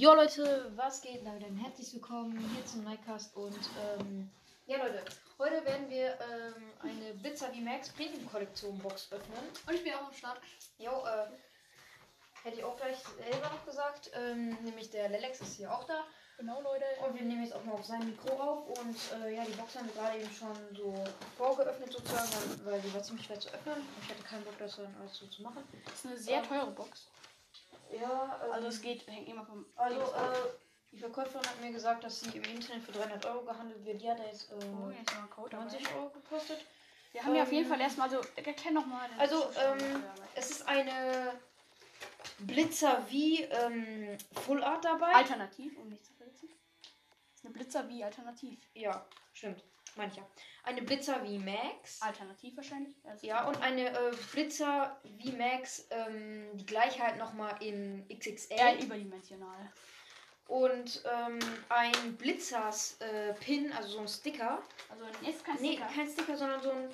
Jo Leute, was geht? Leute, herzlich willkommen hier zum Nightcast und ähm, ja Leute, heute werden wir ähm, eine Blitzer v Max Premium Kollektion Box öffnen. Und ich bin auch am Start. Jo, äh, hätte ich auch gleich selber noch gesagt, ähm, nämlich der Lelex ist hier auch da Genau, Leute. und wir nehmen jetzt auch mal auf sein Mikro auf und äh, ja, die Box haben wir gerade eben schon so vorgeöffnet sozusagen, weil, weil die war ziemlich schwer zu öffnen. Ich hatte keinen Bock, das dann alles so zu machen. Das ist eine sehr teure Box. Ja, ähm, Also es geht, hängt immer vom. Also, äh, die Verkäuferin hat mir gesagt, dass sie im Internet für 300 Euro gehandelt wird. Die hat da jetzt äh, oh, jetzt mal ein Code dabei. 90 Euro gekostet. Wir haben ja auf jeden ähm, Fall erstmal so. Erklär nochmal. Also, ähm, es ist eine Blitzer wie ähm, Full Art dabei. Alternativ, um nicht zu verletzen. Ist eine Blitzer wie Alternativ. Ja, stimmt. Meine ich ja. Eine Blitzer wie Max. Alternativ wahrscheinlich. Also Ja, und eine äh, Blitzer wie Max, ähm, die gleiche halt nochmal in XXL. eher überdimensional. Und ähm, ein Blitzers äh, Pin, also so ein Sticker. Also jetzt kein Nee, Sticker. kein Sticker, sondern so ein.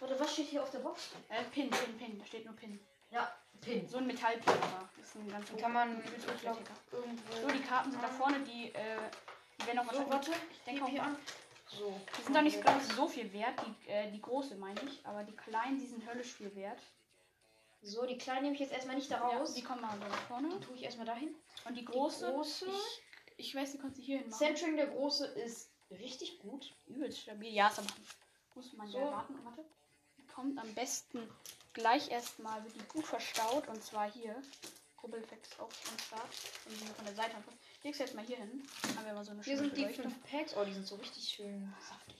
Warte, was steht hier auf der Box? Äh, Pin, Pin, Pin. Da steht nur Pin. Ja, Pin. So ein Metallpin, ist ein ganz kann man, hochwertiger. irgendwo. So, die Karten sind da vorne, die, äh, die werden auch So, warte. ich denke auch hier an. So. Die sind doch nicht ganz so viel wert, die, äh, die große meine ich, aber die kleinen, die sind höllisch viel wert. So, die kleinen nehme ich jetzt erstmal nicht da Ja, raus. die kommen mal nach vorne. die tue ich erstmal dahin. Und die große, große? Ich, ich weiß, die kannst du hier hin machen. Centering der große ist richtig gut. Übelst stabil. Ja, aber muss man So. ja warten. Warte. Die kommt am besten gleich erstmal, wird die gut verstaut. Und zwar hier. Rubbelflex auch am Start. Und die von der Seite. Ich leg's jetzt mal hier hin. Haben wir mal so eine Hier sind die Beleuchtung. fünf Packs. Oh, die sind so richtig schön saftig.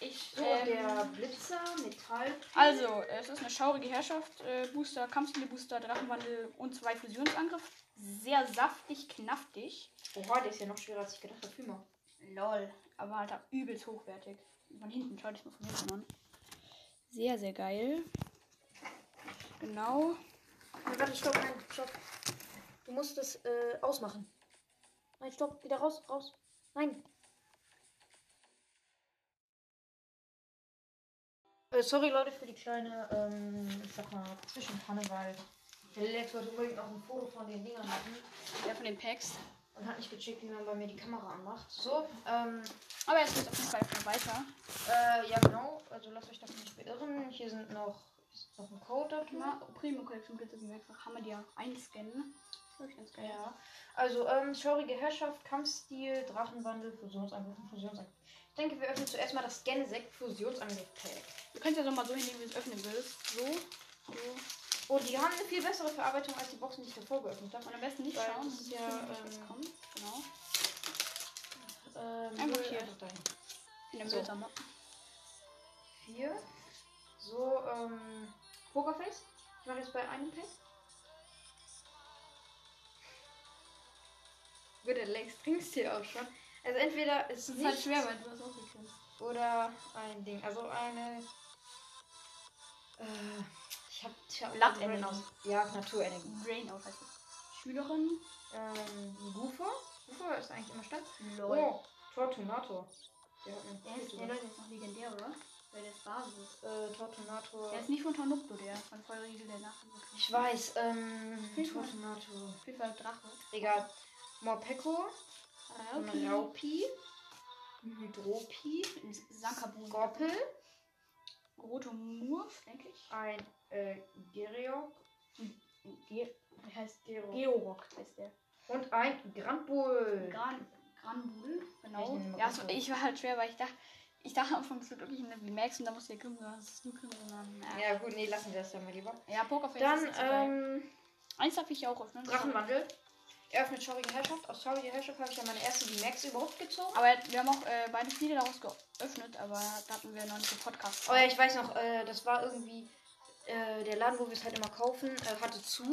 Ich, So, ähm, der Blitzer, Metall. Also, es ist eine schaurige Herrschaft, äh, Booster, Kampfstile-Booster, Drachenwandel und zwei Fusionsangriff. Sehr saftig, knaftig. Oha, der ist ja noch schwerer als ich gedacht habe. Mal. Lol, aber halt übelst hochwertig. Von hinten, schau dich mal von hinten an. Sehr, sehr geil. Genau. Nein, warte, stopp, nein, stopp. Du musst es äh, ausmachen. Nein, stopp, wieder raus, raus. Nein. Äh, sorry Leute für die kleine, ähm, ich sag mal, Zwischenpanne, weil der Lex wollte unbedingt noch ein Foto von den Dingern machen Ja, von den Packs. und hat nicht gecheckt, wie man bei mir die Kamera anmacht. So, ähm, Aber jetzt geht auf jeden Fall schon weiter. äh, ja genau, also lasst euch davon nicht beirren. Hier sind noch, noch ein Code drin. Na, Primo Collection Blitz ist einfach. Kann man die ja einscannen. Ja. Also, ähm, schaurige Herrschaft, Kampfstil, Drachenwandel, Fusionsangriff und Fusionsangriff. Ich denke, wir öffnen zuerst mal das Genesect Fusionsangriff-Pack. Du kannst ja so mal so hinlegen, wie du es öffnen willst. So. So. Oh, die haben eine viel bessere Verarbeitung als die Boxen, die ich davor geöffnet habe. Und am besten nicht Weil schauen. das ist ja, ähm, kommt. Genau. Ähm, Einfach hier. dahin. In der So. Müllsammlung. Vier. So, ähm, Pokerface. Ich mache jetzt bei einem Pack. Wird der Lex trinkst hier auch schon. Also entweder ist es halt schwer, weil du das auch kennst. oder ein Ding. Also eine. Äh, ich hab. Ich hab Blattenergie. aus. Ja, Naturenergie. Drain out heißt das. Schülerin. Ähm, Gufa. Gufa ist eigentlich immer stark. Lol. Oh, Tortunator. Der hat Der einen ist, der Leute ist noch legendär, oder? Weil der ist Basis. äh, Tortunator. Der ist nicht von Tornupto, der von Feuerriegel, der Nachricht. Ich weiß, ähm, Hilf mal. Tortunator. Auf jeden Fall Drache. Egal. Morpeko, Raupi. Raupi, Hydropi, Sankabun. Skorpel, Roto Murf, denke ich. ein äh, Gereok, Ge wie heißt Georg. Georock heißt der. und ein Grandbull. Gran Granbul, Ich genau. Ja, so, Granbul. ich war halt schwer, weil ich dachte, ich dachte am Anfang, es wird wirklich eine Max und da musste der das ist nur Grimm, sondern. Ja, Ja gut, nee, lassen wir das dann mal lieber. ja Pokerface Dann, ist ähm, Eins darf ich auch öffnen. Drachenwandel. Eröffnet Schaurige Herrschaft. Aus Schaurige Herrschaft habe ich ja meine erste die Max überhaupt gezogen. Aber wir haben auch äh, beide viele daraus geöffnet, aber da hatten wir noch nicht den Podcast. Oh ja, ich weiß noch, äh, das war irgendwie äh, der Laden, wo wir es halt immer kaufen, äh, hatte zu.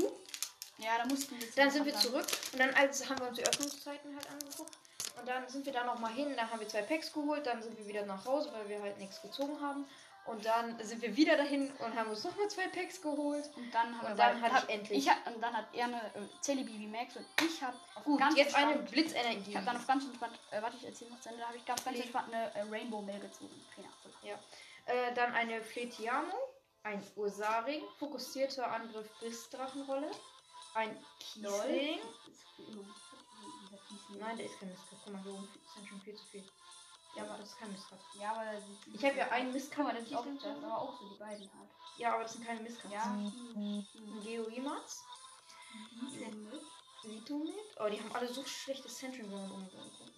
Ja, da mussten wir Dann sind wir zurück und dann als, haben wir uns die Öffnungszeiten halt angeguckt. Und dann sind wir da nochmal hin, dann haben wir zwei Packs geholt, dann sind wir wieder nach Hause, weil wir halt nichts gezogen haben. Und dann sind wir wieder dahin und haben uns nochmal zwei Packs geholt. Und dann haben Und wir dann hatte ich endlich- Ich hab, und dann hat er eine äh, Celebi wie Max und ich habe Gut, ganz jetzt eine entspannt- Blitzenergie. Ich habe dann auf ganz entspannt, äh, warte, ich erzähle noch zu Ende, da habe ich ganz, ganz Nee. entspannt eine äh, Rainbow Mail gezogen. Trainer. Äh, dann eine Fletiamo, ein Ursaring, fokussierter Angriff bis Drachenrolle, ein Kiesling. Nein, der ist kein Mistrat. Guck mal, hier oben ist dann schon viel zu viel. Ja, aber das ist kein Mistrat. Ja, aber Ich habe ja einen Mistrat. das ist auch, das aber auch so die beiden halt. Ja, aber das sind keine Mistkats. Ja. Ein Geoimas, Vitomit. Oh, die haben alle so schlechte Sentry Round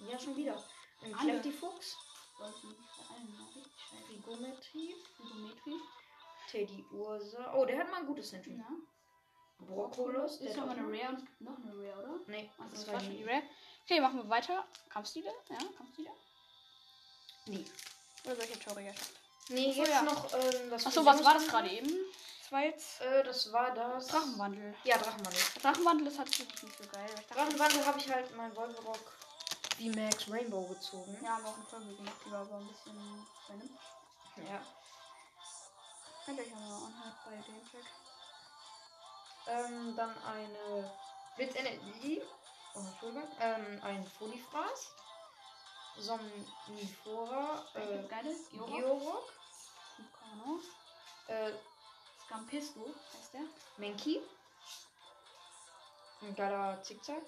Ja, schon wieder. Ein Alle. Kleptifuchs, Frigometri, Geometrie. Teddy Ursa. Oh, der hat mal ein gutes Sentry. Ja. Brokolos, der Ist auch eine Rare und es gibt noch eine Rare, oder? Nee, Also das das war schon die. Rare. Okay, machen wir weiter. Kampfstile? Ja, Kampfstile. Nee. Oder soll ich jetzt? Nee, Ach so, jetzt ja. noch ähm, das Achso, was war das gerade eben? Das war jetzt Äh, das war das. Drachenwandel. Ja, Drachenwandel. Drachenwandel ist halt wirklich nicht so geil. Drachenwandel habe ich halt mein Wolverock V-Max Rainbow gezogen. ja, haben wir auch eine Folge gemacht, die war aber ein bisschen random. Ja. Könnt ihr euch ja mal anhören bei dem Track. Ähm, dann eine Blitzenergie. Oh, Entschuldigung. Ähm, ein Folifras. Somnifora. Äh. Vulcano. Äh, Scampisco heißt der. Menki. Ein geiler Zickzack.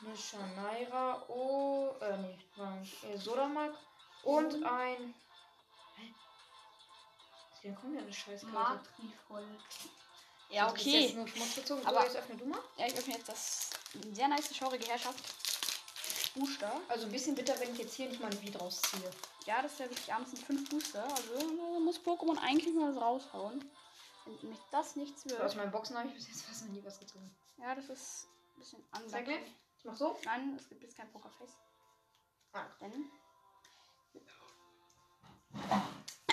Eine Shanaira. Oh, äh, nee, war. Äh, Sodamak. Und Mhm. ein. Hä? Wie kommt denn eine Scheißkarte? Matrifol. Ja, jetzt okay. nur Schmutz gezogen. Aber- jetzt öffne du mal. Ja, ich öffne jetzt das sehr nice schaurige Herrschaft. Booster. Also ein bisschen bitter, wenn ich jetzt hier nicht mal ein Beat rausziehe. Ja, das ist ja wirklich abends sind fünf Booster. Also muss Pokémon eigentlich mal was raushauen. Wenn mich das nichts Aus wird. meinen Boxen habe ich bis jetzt fast noch nie was gezogen. Ja, das ist ein bisschen Zeig mir. unlucky. Ich mach so. Nein, es gibt jetzt kein Pokerface. Ah. Denn.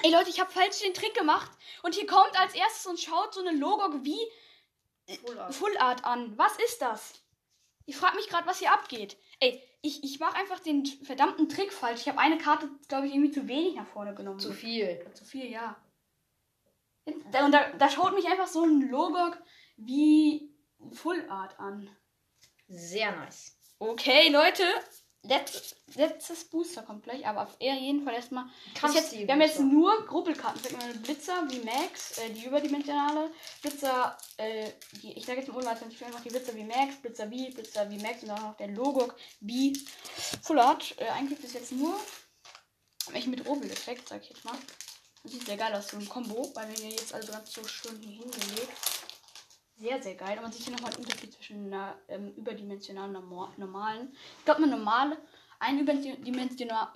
Ey Leute, ich habe falsch den Trick gemacht. Und hier kommt als erstes und schaut so eine Logok wie Full Art. Full Art an. Was ist das? Ich frage mich gerade, was hier abgeht. Ey, ich, ich mache einfach den verdammten Trick falsch. Ich habe eine Karte, glaube ich, irgendwie zu wenig nach vorne genommen. Zu viel. Zu viel, ja. Und da, da schaut mich einfach so ein Logok wie Full Art an. Sehr nice. Okay, Leute. Letz, letztes Booster kommt gleich, aber auf jeden Fall erstmal. Jetzt, wir haben jetzt nur Gruppelkarten. Ich sag mal Blitzer wie Max, äh, die überdimensionale. Blitzer, äh, die, ich sage jetzt mal unwahrscheinlich einfach die Blitzer wie Max, Blitzer wie, Blitzer wie Max und dann noch der Logok wie Full Art. Äh, eigentlich bis jetzt nur. Ich mit Robel-Effekt, sag ich jetzt mal. Das sieht sehr geil aus, so ein Combo, weil wir hier jetzt also ganz so schön hier hingelegt. Sehr, sehr geil. Und man sieht hier nochmal einen Unterschied zwischen einer ähm, überdimensionalen und normalen. Ich glaube, eine normale, ein überdimensional,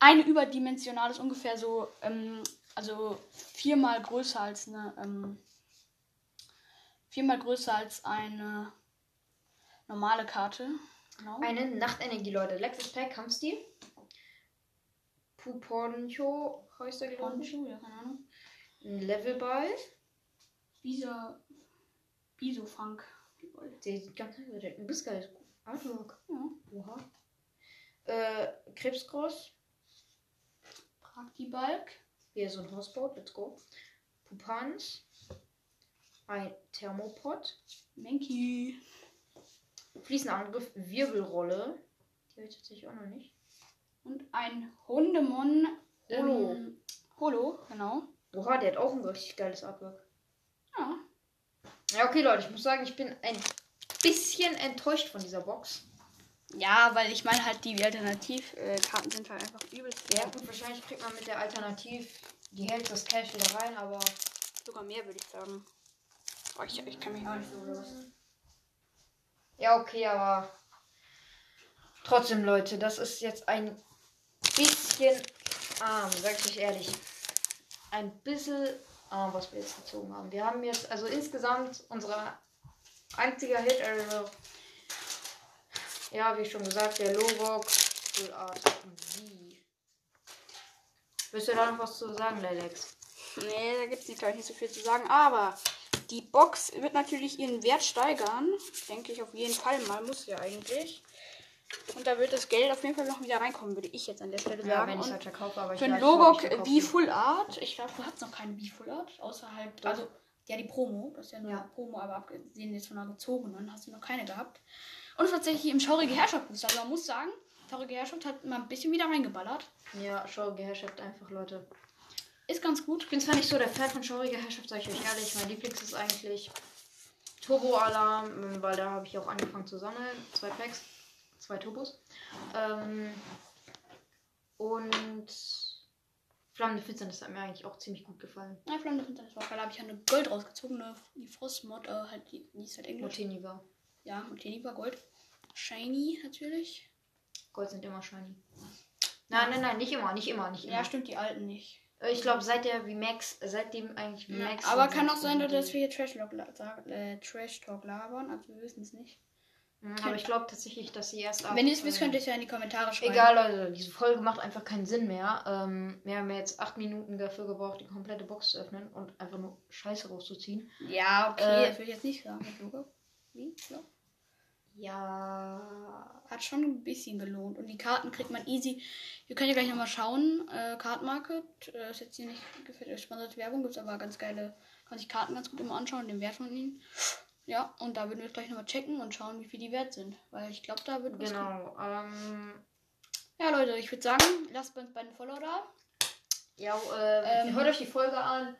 eine überdimensionale ist ungefähr so, ähm, also viermal größer als eine, ähm, viermal größer als eine normale Karte. Genau. Eine Nachtenergie, Leute. Lexus Pack, Kampfstil. Puponcho heißt der, glaube ich. Ja, keine Ahnung. Ein Levelball. Bisa, Bisofunk. Der sieht ganz nice aus. Ein bisschen geiles Artwork. Ja. Oha. Äh, Krebscross. Praktibalk. Hier so ein Hausboot. Let's go. Pupans. Ein Thermopod. Menki. Fließender Angriff. Wirbelrolle. Die habe ich tatsächlich auch noch nicht. Und ein Hundemon. Holo. Ähm, Holo, genau. Oha, der hat auch ein richtig geiles Artwork. Ja. Ja, okay, Leute. Ich muss sagen, ich bin ein bisschen enttäuscht von dieser Box. Ja, weil ich meine halt, die Alternativkarten sind halt einfach übelst Ja, wert. gut, wahrscheinlich kriegt man mit der Alternativ die Hälfte des Cash wieder rein, aber. Sogar mehr, würde ich sagen. Oh, ich, ich kann mich auch nicht so los. Ja, okay, aber. Trotzdem, Leute, das ist jetzt ein bisschen arm, sag ich euch ehrlich. Ein bisschen arm, was wir jetzt gezogen haben. Wir haben jetzt, also insgesamt, unsere einziger Hit, also. Ja, wie schon gesagt, der Logok, Full Art wie. Willst du da noch was zu sagen, Lelex? Nee, da gibt es nicht so viel zu sagen. Aber die Box wird natürlich ihren Wert steigern. Denke ich auf jeden Fall mal. Muss ja eigentlich. Und da wird das Geld auf jeden Fall noch wieder reinkommen, würde ich jetzt an der Stelle sagen. Ja, wenn ich halt verkaufe, aber ich Für ein Logo B Full Art, ich glaube, du hast noch keine B Full Art, außerhalb, also ja, die Promo, das ist ja nur ja. Promo, aber abgesehen jetzt von einer gezogenen, hast du noch keine gehabt. Und tatsächlich im Schaurige Herrschaft Booster, also man muss sagen, Schaurige Herrschaft hat mal ein bisschen wieder reingeballert. Ja, Schaurige Herrschaft einfach, Leute. Ist ganz gut. Ich bin zwar nicht so der Fan von Schaurige Herrschaft, sage ich euch ehrlich. Mein Lieblings ist eigentlich Turbo-Alarm, weil da habe ich auch angefangen zu sammeln. Zwei Packs, zwei Turbos. Ähm, und Flammende Finsternis hat mir eigentlich auch ziemlich gut gefallen. Ja, Flammende Finsternis war geil. Da habe ich eine Gold rausgezogen, eine, die Frostmod, äh, halt, die, die ist halt Englisch. Motini war. Ja, Motini war Gold. Shiny natürlich. Gold sind immer shiny. Nein, nein, nein, nicht immer, nicht immer, nicht immer. Ja, stimmt, die alten nicht. Äh, ich glaube, seit der VMAX, seitdem eigentlich VMAX. Ja, aber kann auch sein, dass wir hier Trash, äh, Trash Talk labern, also wir wissen es nicht. Mhm, aber ich glaube tatsächlich, dass sie erst ab. Wenn ihr es wisst, könnt ihr es ja in die Kommentare schreiben. Egal, Leute, diese Folge macht einfach keinen Sinn mehr. Ähm, wir haben jetzt acht Minuten dafür gebraucht, die komplette Box zu öffnen und einfach nur Scheiße rauszuziehen. Ja, okay, äh, das würde ich jetzt nicht sagen. Wie? Ja. Ja. Hat schon ein bisschen gelohnt. Und die Karten kriegt man easy. Ihr könnt ja gleich nochmal schauen. Äh, Card Market. Äh, ist jetzt hier nicht gefällt. Sponserte Werbung gibt es aber ganz geile. Kann sich Karten ganz gut immer anschauen, den Wert von ihnen. Ja, und da würden wir gleich nochmal checken und schauen, wie viel die wert sind. Weil ich glaube, da wird Genau. Ähm, ja, Leute, ich würde sagen, lasst bei uns beiden Follower da. Ja, äh, ähm, hört euch die Folge an.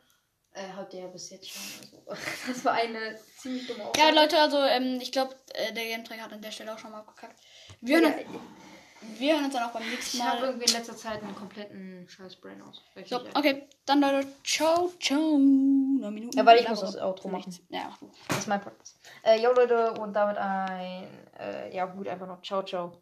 Äh, habt ihr ja bis jetzt schon. Also, das war eine ziemlich dumme Aussage. Ja, Leute, also ähm, ich glaube, äh, der Game hat an der Stelle auch schon mal gekackt. Wir ja, wir hören uns dann auch beim nächsten Mal. Ich habe irgendwie in letzter Zeit einen kompletten scheiß Brain aus. So, okay, dann Leute, ciao, ciao. Neun Minuten. Ja, weil ich muss das Outro machen. Ja, mach du. Das ist mein Podcast. Äh, jo Leute, und damit ein, äh, ja gut, einfach noch ciao, ciao.